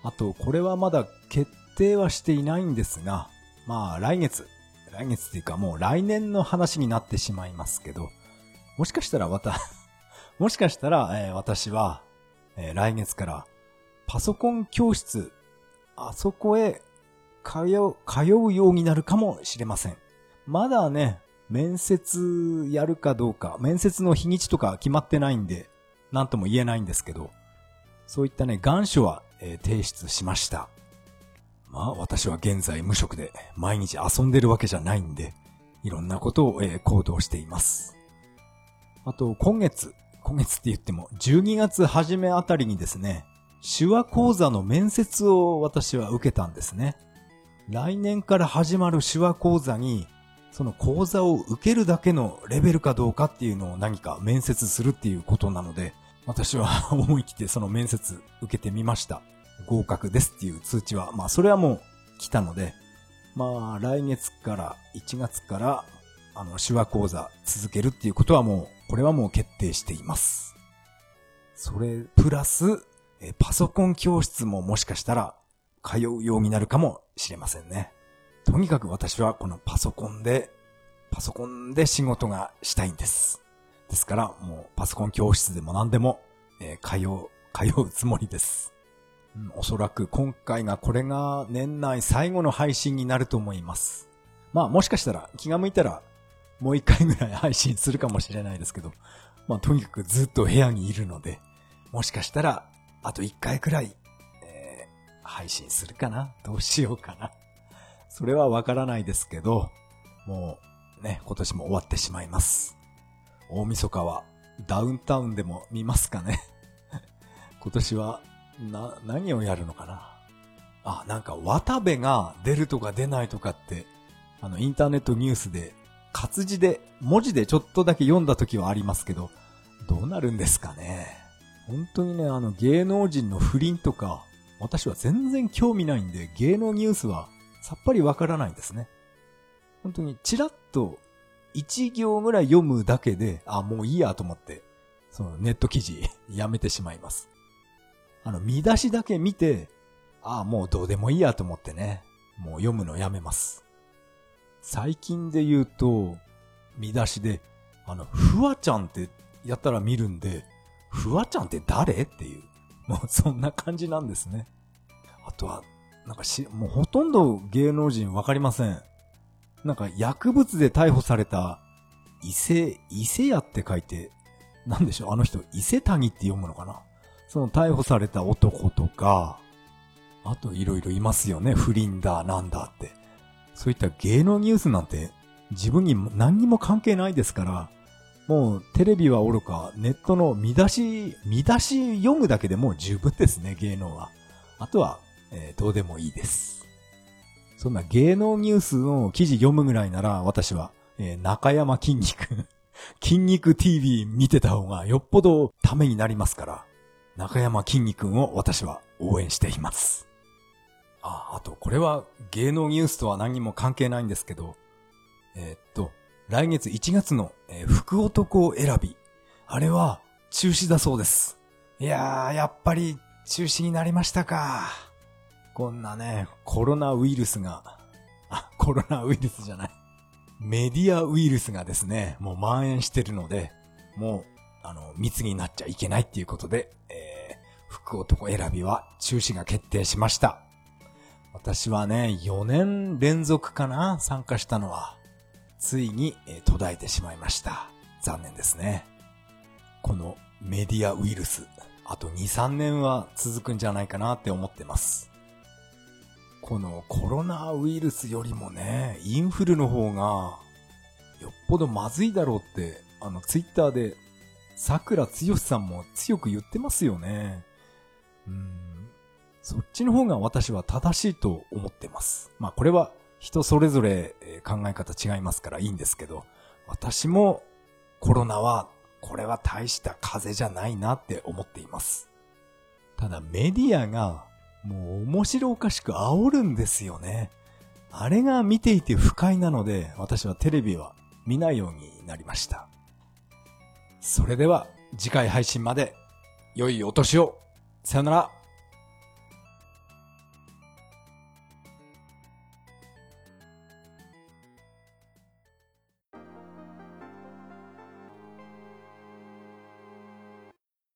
あと、これはまだ決定はしていないんですが、まあ来月、来月っていうかもう来年の話になってしまいますけど、もしかしたらまた もしかしたら、えー、私は、えー、来月からパソコン教室、あそこへ通う、通うようになるかもしれません。まだね、面接やるかどうか、面接の日にちとか決まってないんで、なんとも言えないんですけど、そういったね、願書は、えー、提出しました。まあ私は現在無職で毎日遊んでるわけじゃないんで、いろんなことを、えー、行動しています。あと今月、今月って言っても12月初めあたりにですね、手話講座の面接を私は受けたんですね。来年から始まる手話講座にその講座を受けるだけのレベルかどうかっていうのを何か面接するっていうことなので、私は 思い切ってその面接受けてみました。合格ですっていう通知は、まあそれはもう来たので、まあ来月から1月からあの手話講座続けるっていうことはもう、これはもう決定しています。それプラス、えパソコン教室ももしかしたら通うようになるかもしれませんね。とにかく私はこのパソコンで、パソコンで仕事がしたいんです。ですから、もうパソコン教室でも何でも、えー、通う、通うつもりです。うん、おそらく今回がこれが年内最後の配信になると思います。まあもしかしたら気が向いたらもう一回ぐらい配信するかもしれないですけど、まあとにかくずっと部屋にいるので、もしかしたらあと一回くらい、えー、配信するかな？どうしようかな？それはわからないですけど、もうね、今年も終わってしまいます。大晦日はダウンタウンでも見ますかね。今年は、な、何をやるのかな。あ、なんか渡部が出るとか出ないとかって、あの、インターネットニュースで、活字で、文字でちょっとだけ読んだ時はありますけど、どうなるんですかね。本当にね、あの芸能人の不倫とか、私は全然興味ないんで、芸能ニュースはさっぱりわからないんですね。本当にチラッと一行ぐらい読むだけで、あ、もういいやと思って、そのネット記事 やめてしまいます。あの、見出しだけ見て、あ、もうどうでもいいやと思ってね、もう読むのやめます。最近で言うと、見出しで、あの、ふわちゃんってやったら見るんで、ふわちゃんって誰？っていう、もう そんな感じなんですね。あとは、なんかし、もうほとんど芸能人わかりません。なんか薬物で逮捕された伊勢、伊勢屋って書いて、なんでしょうあの人、伊勢谷って読むのかな？その逮捕された男とか、あといろいろいますよね。不倫だ、なんだって。そういった芸能ニュースなんて自分に何にも関係ないですから、もうテレビはおろか、ネットの見出し、見出し読むだけでもう十分ですね、芸能は。あとはえー、どうでもいいです。そんな芸能ニュースの記事読むぐらいなら、私は、えー、中山筋肉筋肉 TV 見てた方がよっぽどためになりますから、中山筋肉を私は応援しています。あ、あと、これは芸能ニュースとは何も関係ないんですけど、えー、っと、来月1月の、えー、福男選び。あれは中止だそうです。いやー、やっぱり中止になりましたか。こんなね、コロナウイルスが、あ、コロナウイルスじゃない。メディアウイルスがですね、もう蔓延してるので、もう、あの、密になっちゃいけないっていうことで、えー、福男選びは中止が決定しました。私はね、4年連続かな参加したのは、ついに、えー、途絶えてしまいました。残念ですね。このメディアウイルス、あと2、3年は続くんじゃないかなって思ってます。このコロナウイルスよりもね、インフルの方が、よっぽどまずいだろうって、あの、ツイッターで、桜つよしさんも強く言ってますよね。うん。そっちの方が私は正しいと思ってます。まあこれは人それぞれ考え方違いますからいいんですけど、私もコロナは、これは大した風邪じゃないなって思っています。ただメディアがもう面白おかしく煽るんですよね。あれが見ていて不快なので、私はテレビは見ないようになりました。それでは次回配信まで良いお年を。さよなら。